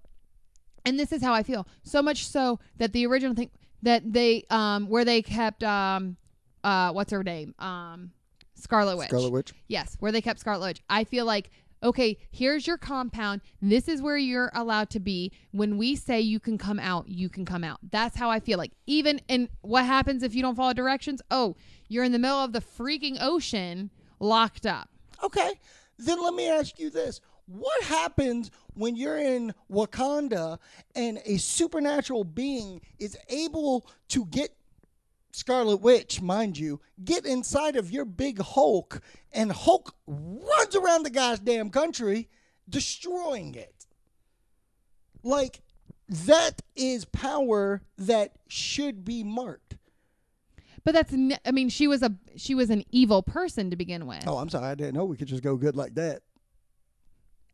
Speaker 2: and this is how I feel. So much so that the original thing that they um where they kept um uh what's her name? Um Scarlet Witch.
Speaker 3: Scarlet Witch.
Speaker 2: Yes, where they kept Scarlet Witch. I feel like okay, here's your compound. This is where you're allowed to be. When we say you can come out, you can come out. That's how I feel like. Even and what happens if you don't follow directions? Oh, you're in the middle of the freaking ocean locked up.
Speaker 3: Okay. Then let me ask you this. What happens when you're in Wakanda and a supernatural being is able to get Scarlet Witch, mind you, get inside of your big Hulk and Hulk runs around the goddamn country destroying it? Like, that is power that should be marked.
Speaker 2: But that's n- I mean, she was a she was an evil person to begin with.
Speaker 3: Oh, I'm sorry. I didn't know we could just go good like that.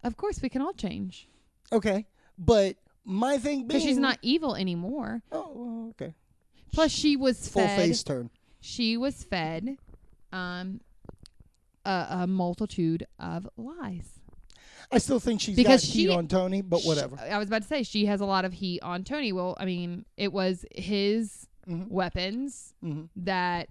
Speaker 2: Of course, we can all change
Speaker 3: Okay. But my thing being.
Speaker 2: because she's not evil anymore.
Speaker 3: Oh, okay.
Speaker 2: Plus, she was
Speaker 3: Full
Speaker 2: fed.
Speaker 3: face turn.
Speaker 2: She was fed, um, a, a multitude of lies.
Speaker 3: I still think she's
Speaker 2: Because
Speaker 3: got heat
Speaker 2: she-
Speaker 3: on Tony, but
Speaker 2: She-
Speaker 3: whatever.
Speaker 2: I was about to say she has a lot of heat on Tony. Well, I mean, it was his
Speaker 3: Mhm.
Speaker 2: weapons
Speaker 3: Mhm.
Speaker 2: that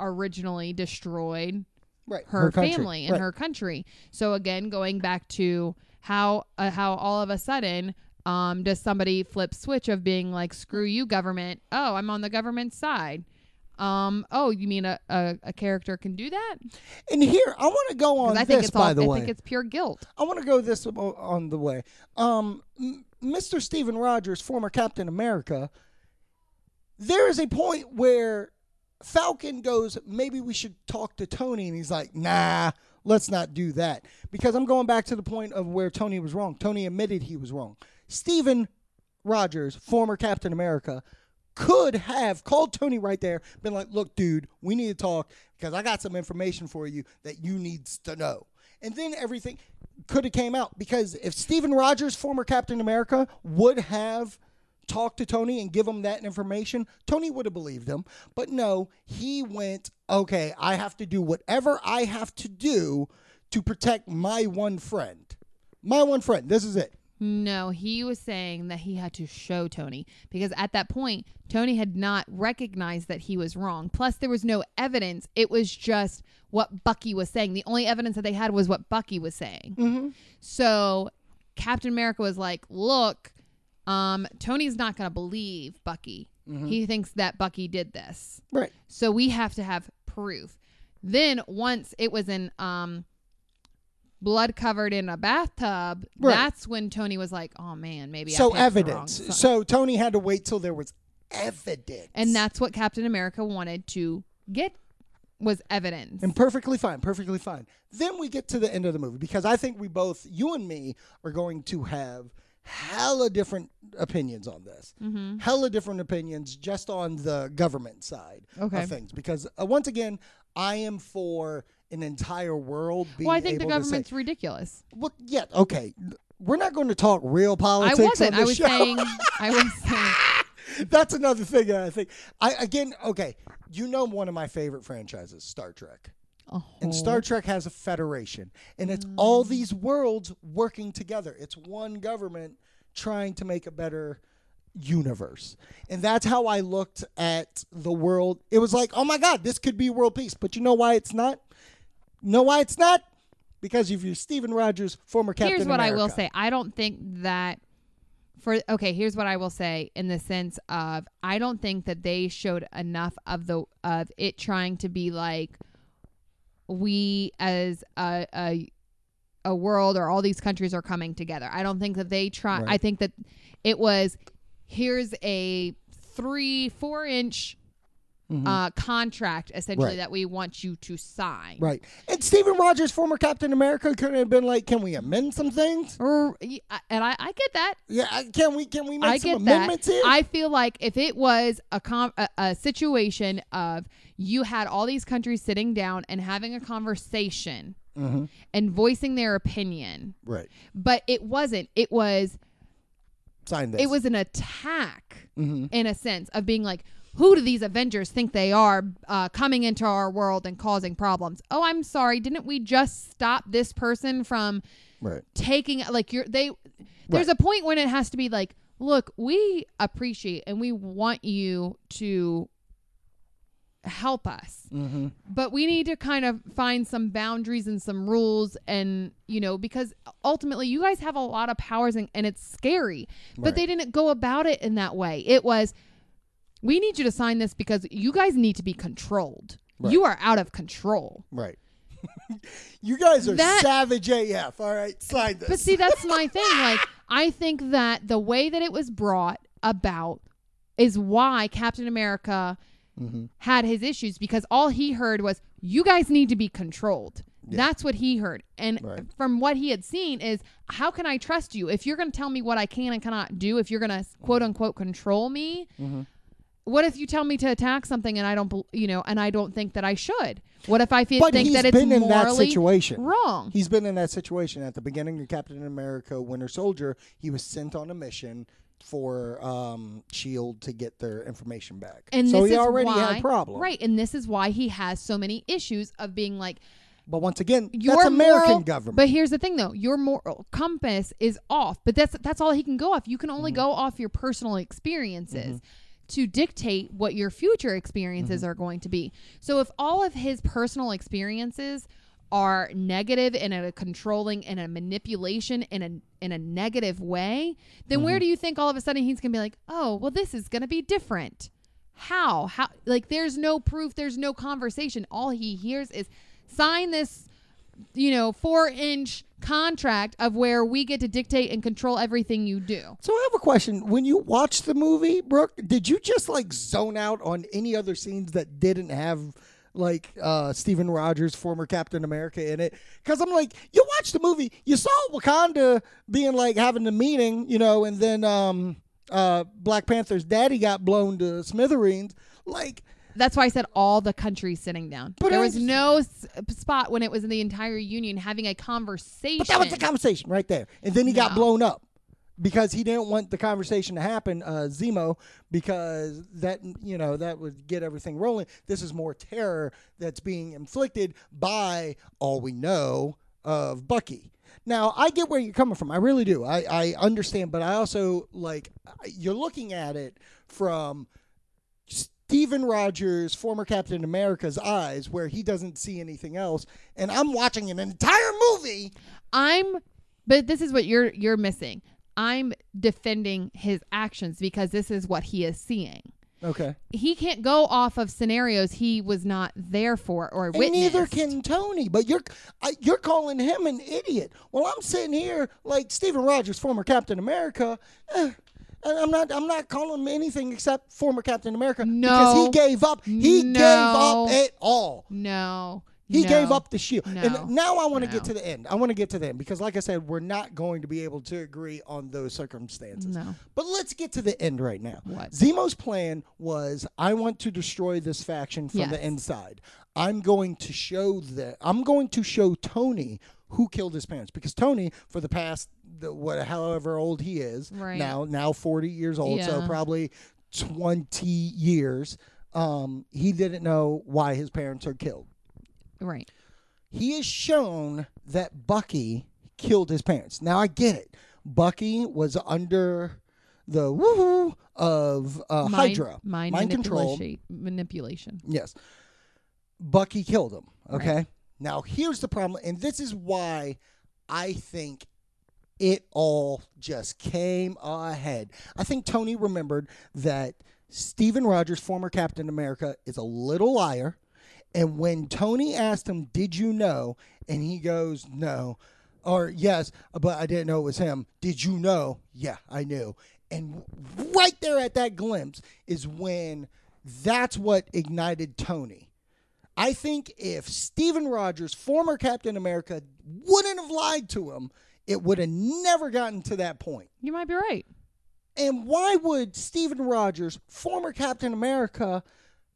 Speaker 2: originally destroyed
Speaker 3: Right.
Speaker 2: her,
Speaker 3: country.
Speaker 2: family and
Speaker 3: Right.
Speaker 2: her country. So again, going back to how uh, how all of a sudden um, does somebody flip switch of being like screw you government? Oh, I'm on the government side. Um, oh, you mean a, a, a character can do that?
Speaker 3: And here, I want to go on
Speaker 2: I think
Speaker 3: this,
Speaker 2: it's all
Speaker 3: by the
Speaker 2: I
Speaker 3: way.
Speaker 2: think it's pure guilt.
Speaker 3: I want to go this on the way. Um, M- Mr. Steven Rogers, former Captain America, there is a point where Falcon goes, maybe we should talk to Tony. And he's like, nah, let's not do that. Because I'm going back to the point of where Tony was wrong. Tony admitted he was wrong. Steven Rogers, former Captain America, could have called Tony right there, been like, look, dude, we need to talk because I got some information for you that you needs to know. And then everything could have came out because if Steven Rogers, former Captain America, would have talked to Tony and give him that information, Tony would have believed him. But no, he went, okay, I have to do whatever I have to do to protect my one friend. My one friend. This is it.
Speaker 2: No, he was saying that he had to show Tony because at that point, Tony had not recognized that he was wrong. Plus, there was no evidence. It was just what Bucky was saying. The only evidence that they had was what Bucky was saying.
Speaker 3: Mm-hmm.
Speaker 2: So Captain America was like, "Look, um, Tony's not going to believe Bucky. He thinks that Bucky did this.
Speaker 3: Right.
Speaker 2: So we have to have proof." Then once it was in um blood covered in a bathtub,
Speaker 3: Right.
Speaker 2: that's when Tony was like, "Oh man, maybe I
Speaker 3: So evidence. So Tony had to wait till there was evidence.
Speaker 2: and that's what Captain America wanted to get was evidence.
Speaker 3: And perfectly fine, perfectly fine. Then we get to the end of the movie because I think we both, you and me, are going to have hella different opinions on this.
Speaker 2: Mm-hmm.
Speaker 3: Hella different opinions just on the government side
Speaker 2: Okay.
Speaker 3: of things. Because uh, once again, I am for an entire world being
Speaker 2: well, I think the
Speaker 3: able to say,
Speaker 2: government's ridiculous.
Speaker 3: well, yeah, okay. We're not going to talk real politics.
Speaker 2: I
Speaker 3: politics.
Speaker 2: wasn't.
Speaker 3: On
Speaker 2: I
Speaker 3: this
Speaker 2: was
Speaker 3: show.
Speaker 2: saying. I was saying.
Speaker 3: That's another thing that I think. I again, okay. You know, one of my favorite franchises, Star Trek.
Speaker 2: Oh.
Speaker 3: And uh-huh. Star Trek has a federation, and it's mm. all these worlds working together. It's one government trying to make a better universe. And that's how I looked at the world. It was like, oh my God, this could be world peace. But you know why it's not? Know why it's not? because if you're Steven Rogers, former Captain
Speaker 2: here's what I will say. I don't think that for okay, here's what I will say in the sense of I don't think that they showed enough of the of it trying to be like we as a a, a world or all these countries are coming together. I don't think that they try
Speaker 3: Right.
Speaker 2: I think that it was here's a 3 4 inch uh, contract essentially
Speaker 3: Mm-hmm. Right.
Speaker 2: that we want you to sign.
Speaker 3: Right. And Steven Rogers, former Captain America, could have been like, "Can we amend some things?
Speaker 2: Or- and I, I get that.
Speaker 3: Yeah, I- can we can we make
Speaker 2: I
Speaker 3: some
Speaker 2: get that.
Speaker 3: amendments here?"
Speaker 2: I feel like if it was a, com- a a situation of you had all these countries sitting down and having a conversation
Speaker 3: Mm-hmm.
Speaker 2: and voicing their opinion,
Speaker 3: right.
Speaker 2: but it wasn't. It was
Speaker 3: Sign this.
Speaker 2: it was an attack
Speaker 3: Mhm.
Speaker 2: in a sense of being like. Who do these Avengers think they are uh, coming into our world and causing problems? Oh, I'm sorry. Didn't we just stop this person from
Speaker 3: right.
Speaker 2: taking like you're they there's
Speaker 3: Right.
Speaker 2: a point when it has to be like look we appreciate and we want you to help us
Speaker 3: Mm-hmm.
Speaker 2: but we need to kind of find some boundaries and some rules and you know because ultimately you guys have a lot of powers and, and it's scary but
Speaker 3: Right.
Speaker 2: they didn't go about it in that way it was we need you to sign this because you guys need to be controlled
Speaker 3: Right.
Speaker 2: you are out of control
Speaker 3: Right. you guys are
Speaker 2: That-
Speaker 3: savage AF. All right, sign this.
Speaker 2: But see, that's my thing. Like, I think that the way that it was brought about is why Captain America
Speaker 3: Mhm.
Speaker 2: had his issues because all he heard was, you guys need to be controlled.
Speaker 3: Yeah.
Speaker 2: That's what he heard. And
Speaker 3: Right.
Speaker 2: from what he had seen is, how can I trust you? If you're going to tell me what I can and cannot do, if you're going to quote unquote control me,
Speaker 3: Mhm.
Speaker 2: What if you tell me to attack something and I don't, you know, and I don't think that I should? What if I feel,
Speaker 3: But
Speaker 2: think that it's
Speaker 3: been in that situation.
Speaker 2: wrong?
Speaker 3: He's been in that situation at the beginning of Captain America Winter Soldier. He was sent on a mission for um, Shield to get their information back.
Speaker 2: And
Speaker 3: so
Speaker 2: this
Speaker 3: he
Speaker 2: is
Speaker 3: already
Speaker 2: why,
Speaker 3: had problems.
Speaker 2: Right. And this is why he has so many issues of being like,
Speaker 3: But once again,
Speaker 2: your
Speaker 3: that's American
Speaker 2: moral,
Speaker 3: government.
Speaker 2: But here's the thing though, your moral compass is off. But that's that's all he can go off. You can only
Speaker 3: Mm-hmm.
Speaker 2: go off your personal experiences to dictate what your future experiences
Speaker 3: Mm-hmm.
Speaker 2: are going to be. So if all of his personal experiences are negative and a controlling and a manipulation in a in a negative way, then
Speaker 3: Mm-hmm.
Speaker 2: where do you think all of a sudden he's gonna be like, oh, well, this is gonna be different? How? How? Like, there's no proof. There's no conversation. All he hears is sign this, you know, four inch contract of where we get to dictate and control everything you do.
Speaker 3: So I have a question. When you watched the movie, Brooke, did you just like zone out on any other scenes that didn't have like uh Steven Rogers, former Captain America in it? Cuz I'm like, you watched the movie, you saw Wakanda being like having the meeting, you know, and then um uh Black Panther's daddy got blown to smithereens. Like
Speaker 2: That's why I said all the countries sitting down.
Speaker 3: But
Speaker 2: there was no s- spot when it was in the entire union having a conversation.
Speaker 3: But that was the conversation right there. And then he got
Speaker 2: No.
Speaker 3: blown up because he didn't want the conversation to happen, uh, Zemo, because that, you know, that would get everything rolling. This is more terror that's being inflicted by all we know of Bucky. Now, I get where you're coming from. I really do. I, I understand, but I also like you're looking at it from Steven Rogers, former Captain America's eyes, where he doesn't see anything else, and I'm watching an entire movie
Speaker 2: I'm but this is what you're you're missing. I'm defending his actions because this is what he is seeing.
Speaker 3: Okay.
Speaker 2: He can't go off of scenarios he was not there for or witnessed.
Speaker 3: And neither can Tony. But you're I, you're calling him an idiot. Well, I'm sitting here like Steven Rogers, former Captain America. eh, and I'm not. I'm not calling him anything except former Captain America no. because he gave up. He
Speaker 2: No.
Speaker 3: gave up it all.
Speaker 2: No.
Speaker 3: He
Speaker 2: no.
Speaker 3: gave up the shield.
Speaker 2: No.
Speaker 3: And now I want to
Speaker 2: No.
Speaker 3: get to the end. I want to get to the end because, like I said, we're not going to be able to agree on those circumstances.
Speaker 2: No.
Speaker 3: But let's get to the end right now.
Speaker 2: What?
Speaker 3: Zemo's plan was I want to destroy this faction from
Speaker 2: Yes.
Speaker 3: the inside. I'm going to show that I'm going to show Tony who killed his parents because Tony for the past the, what however old he is
Speaker 2: Right.
Speaker 3: now now 40 years old so probably 20 years um he didn't know why his parents are killed
Speaker 2: Right.
Speaker 3: he has shown that Bucky killed his parents. Now I get it. Bucky was under the woohoo of uh,
Speaker 2: Mind,
Speaker 3: Hydra,
Speaker 2: Mind,
Speaker 3: control.
Speaker 2: manipulation. Manipulation.
Speaker 3: Yes, Bucky killed him. Okay. Now, here's the problem, and this is why I think it all just came ahead. I think Tony remembered that Steven Rogers, former Captain America, is a little liar. And when Tony asked him, Did you know? And he goes, No. Or, Yes, but I didn't know it was him. Did you know? Yeah, I knew. And right there at that glimpse is when that's what ignited Tony. I think if Steven Rogers, former Captain America, wouldn't have lied to him, it would have never gotten to that point.
Speaker 2: You might be right.
Speaker 3: And why would Steven Rogers, former Captain America,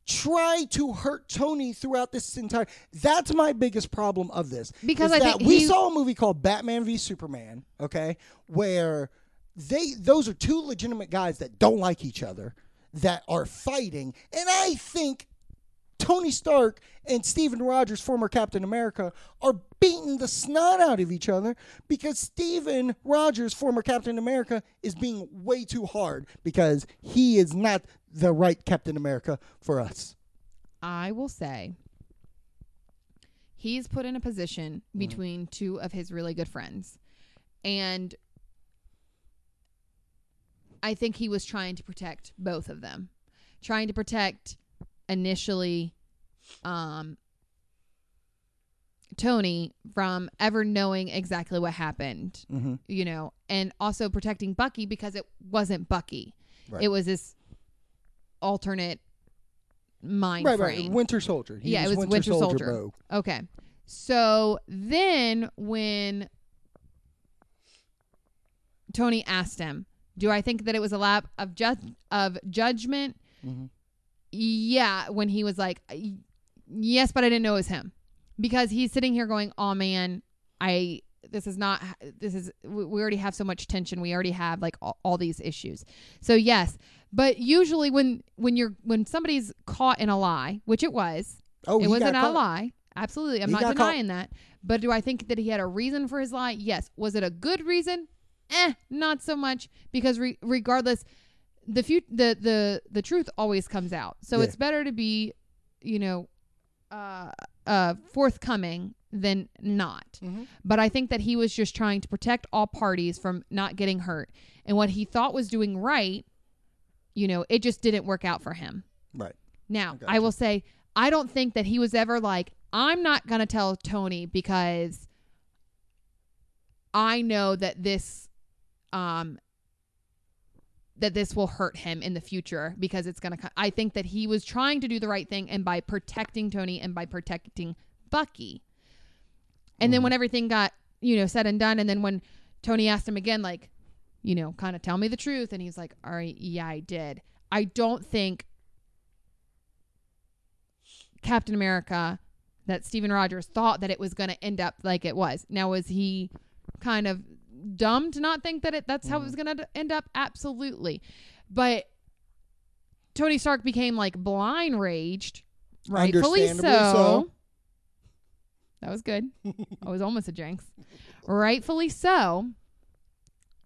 Speaker 3: try to hurt Tony throughout this entire? That's my biggest problem of this.
Speaker 2: Because I
Speaker 3: that
Speaker 2: think
Speaker 3: we
Speaker 2: he-
Speaker 3: saw a movie called Batman v Superman, okay, where they those are two legitimate guys that don't like each other that are fighting, and I think Tony Stark and Steven Rogers, former Captain America, are beating the snot out of each other because Steven Rogers, former Captain America, is being way too hard because he is not the right Captain America for us.
Speaker 2: I will say he's put in a position mm. between two of his really good friends. And I think he was trying to protect both of them. Trying to protect initially um Tony from ever knowing exactly what happened,
Speaker 3: Mm-hmm.
Speaker 2: you know, and also protecting Bucky because it wasn't Bucky.
Speaker 3: Right.
Speaker 2: It was this alternate mind
Speaker 3: Right,
Speaker 2: frame.
Speaker 3: right. Winter Soldier. He
Speaker 2: Yeah, it was Winter Soldier.
Speaker 3: mode.
Speaker 2: Okay. So then when Tony asked him, "Do I think that it was a lap of ju- of judgment?"
Speaker 3: Mhm.
Speaker 2: Yeah, when he was like, "Yes, but I didn't know it was him." Because he's sitting here going, "Oh man, I this is not this is we already have so much tension. We already have like all, all these issues." So yes, but usually when when you're when somebody's caught in a lie, which it was,
Speaker 3: Oh,
Speaker 2: it wasn't a lie. Absolutely. I'm
Speaker 3: He
Speaker 2: not
Speaker 3: got caught.
Speaker 2: denying that. But do I think that he had a reason for his lie? Yes. Was it a good reason? Eh, not so much because re- regardless the fut- the the the truth always comes out. So
Speaker 3: Yeah.
Speaker 2: it's better to be, you know, uh uh forthcoming than not.
Speaker 3: Mhm.
Speaker 2: But I think that he was just trying to protect all parties from not getting hurt. And what he thought was doing right, you know, it just didn't work out for him.
Speaker 3: Right.
Speaker 2: Now,
Speaker 3: I
Speaker 2: I will say, I don't think that he was ever like, I'm not going to tell Tony because I know that this, um, that this will hurt him in the future because it's going to, I think that he was trying to do the right thing and by protecting Tony and by protecting Bucky. And then mm. when everything got, you know, said and done, and then when Tony asked him again, like, you know, kind of tell me the truth, and he's like, all right, yeah, I did. I don't think Captain America that Steven Rogers thought that it was going to end up like it was. Now, was he kind of dumb to not think that it that's how it was going to end up? Absolutely. But Tony Stark became like blind raged, rightfully so.
Speaker 3: so.
Speaker 2: That was good. I was almost a jinx. Rightfully so.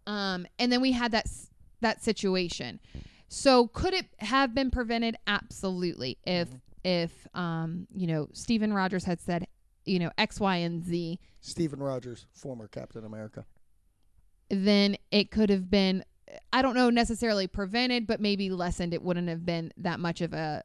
Speaker 2: Um, and then we had that s- that situation. So could it have been prevented? Absolutely. If if um you know Steven Rogers had said you know X, Y, and Z,
Speaker 3: Steven Rogers, former Captain America.
Speaker 2: Then it could have been. I don't know necessarily prevented, but maybe lessened. It wouldn't have been that much of a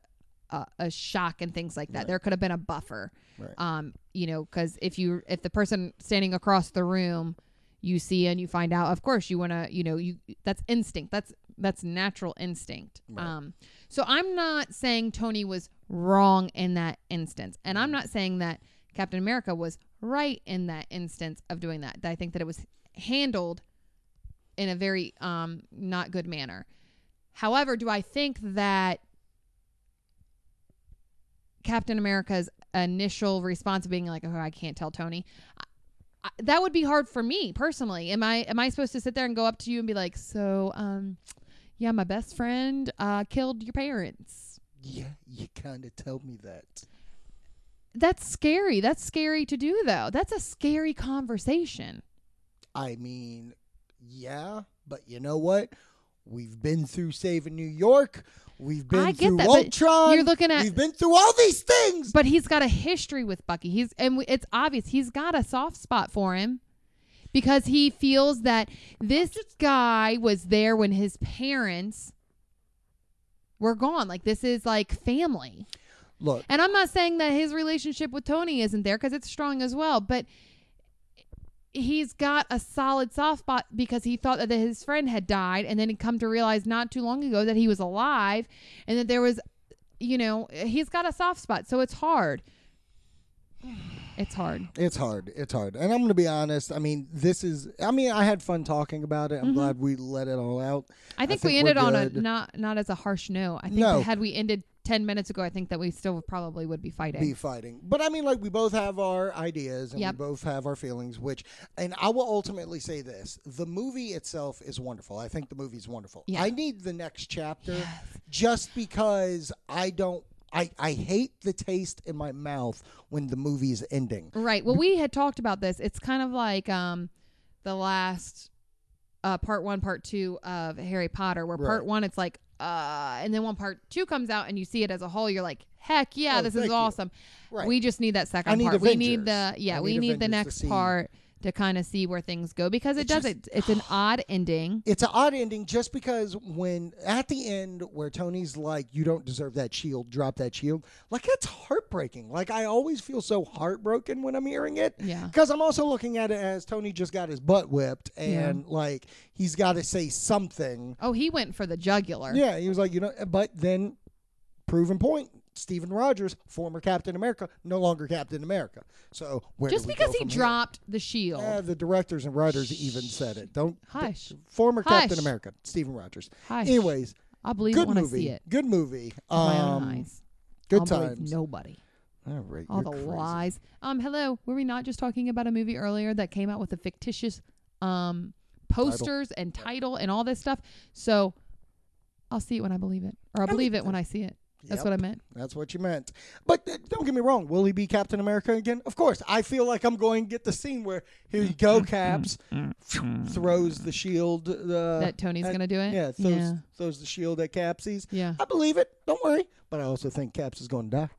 Speaker 2: a, a shock and things like that.
Speaker 3: Right.
Speaker 2: There could have been a buffer.
Speaker 3: Right.
Speaker 2: Um, you know, because if you if the person standing across the room you see and you find out, of course you want to, you know, you that's instinct. That's that's natural instinct.
Speaker 3: Right.
Speaker 2: Um, so I'm not saying Tony was wrong in that instance, and I'm not saying that Captain America was right in that instance of doing that. I think that it was handled in a very um not good manner. However, do I think that Captain America's initial response of being like, "Oh, I can't tell Tony," I, I, that would be hard for me personally. Am I am I supposed to sit there and go up to you and be like, "So, um, yeah, my best friend uh killed your parents."
Speaker 3: Yeah, you kind of told me that.
Speaker 2: That's scary. That's scary to do though. That's a scary conversation.
Speaker 3: I mean, yeah, but you know what? We've been through saving New York. We've been
Speaker 2: I get
Speaker 3: through
Speaker 2: that, but
Speaker 3: Ultron.
Speaker 2: you're looking at-
Speaker 3: We've been through all these things.
Speaker 2: But he's got a history with Bucky. He's and we- it's obvious he's got a soft spot for him because he feels that this guy was there when his parents were gone. Like this is like family.
Speaker 3: Look,
Speaker 2: And I'm not saying that his relationship with Tony isn't there because it's strong as well, but he's got a solid soft spot because he thought that his friend had died and then he come to realize not too long ago that he was alive and that there was you know, he's got a soft spot, so it's hard. It's hard.
Speaker 3: it's hard. It's hard. And I'm going to be honest. I mean, this is. I mean, I had fun talking about it. I'm
Speaker 2: Mhm.
Speaker 3: glad we let it all out.
Speaker 2: I think,
Speaker 3: think
Speaker 2: we ended on a not not as a harsh note. I think
Speaker 3: No.
Speaker 2: had we ended ten minutes ago, I think that we still probably would be fighting.
Speaker 3: be fighting. But I mean, like we both have our ideas and
Speaker 2: Yep.
Speaker 3: we both have our feelings. Which, and I will ultimately say this: the movie itself is wonderful. I think the movie's wonderful.
Speaker 2: Yeah.
Speaker 3: I need the next chapter just because I don't. I, I hate the taste in my mouth when the movie is ending.
Speaker 2: Right. Well, we had talked about this. It's kind of like um, the last uh, part one, part two of Harry Potter, where part one it's like, uh, and then when part two comes out and you see it as a whole, you're like, heck yeah,
Speaker 3: Oh,
Speaker 2: this is awesome.
Speaker 3: Right.
Speaker 2: We just need that second
Speaker 3: need
Speaker 2: part. We need the yeah,
Speaker 3: I
Speaker 2: we
Speaker 3: need
Speaker 2: need the
Speaker 3: Avengers
Speaker 2: next part to kind of see where things go because it
Speaker 3: It
Speaker 2: does
Speaker 3: just-
Speaker 2: it. It's an odd ending.
Speaker 3: it's an odd ending just because when at the end where Tony's like, "You don't deserve that shield. Drop that shield." Like that's heartbreaking. Like I always feel so heartbroken when I'm hearing it.
Speaker 2: Yeah.
Speaker 3: Because I'm also looking at it as Tony just got his butt whipped,
Speaker 2: Yeah.
Speaker 3: and like he's got to say something.
Speaker 2: Oh, he went for the jugular.
Speaker 3: Yeah, he was like, you know, but then proven point. Steven Rogers, former Captain America, no longer Captain America. So where
Speaker 2: Just because he
Speaker 3: here?
Speaker 2: dropped the shield.
Speaker 3: Eh, the directors and writers even said it. Don't
Speaker 2: Hush.
Speaker 3: former Captain America, Steven Rogers.
Speaker 2: Hush.
Speaker 3: Anyways,
Speaker 2: I'll believe
Speaker 3: good
Speaker 2: it when
Speaker 3: movie.
Speaker 2: I see it.
Speaker 3: Good movie.
Speaker 2: with my own
Speaker 3: Um,
Speaker 2: eyes.
Speaker 3: good
Speaker 2: I'll
Speaker 3: times.
Speaker 2: nobody.
Speaker 3: All right,
Speaker 2: All the
Speaker 3: crazy.
Speaker 2: lies. Um, hello. Were we not just talking about a movie earlier that came out with a fictitious um posters and title and all this stuff? So I'll see it when I believe it, or I'll
Speaker 3: I
Speaker 2: believe it when I see it. That's what I meant.
Speaker 3: That's what you meant. But uh, don't get me wrong. Will he be Captain America again? Of course. I feel like I'm going to get the scene where here you go, Caps, throws the shield. Uh,
Speaker 2: that Tony's gonna do it.
Speaker 3: Yeah, throws,
Speaker 2: yeah.
Speaker 3: throws the shield at Capsies.
Speaker 2: Yeah.
Speaker 3: I believe it. Don't worry. But I also think Caps is going to die.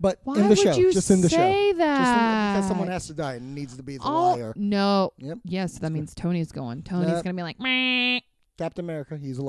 Speaker 3: But
Speaker 2: Why
Speaker 3: in the
Speaker 2: would
Speaker 3: show,
Speaker 2: you
Speaker 3: just in the show.
Speaker 2: say
Speaker 3: Just in-
Speaker 2: that?
Speaker 3: because someone has to die and needs to be the
Speaker 2: oh
Speaker 3: liar.
Speaker 2: no.
Speaker 3: Yep.
Speaker 2: Yes, that means Tony's going. Tony's
Speaker 3: Yep.
Speaker 2: gonna be like, Meh.
Speaker 3: Captain America, he's alive.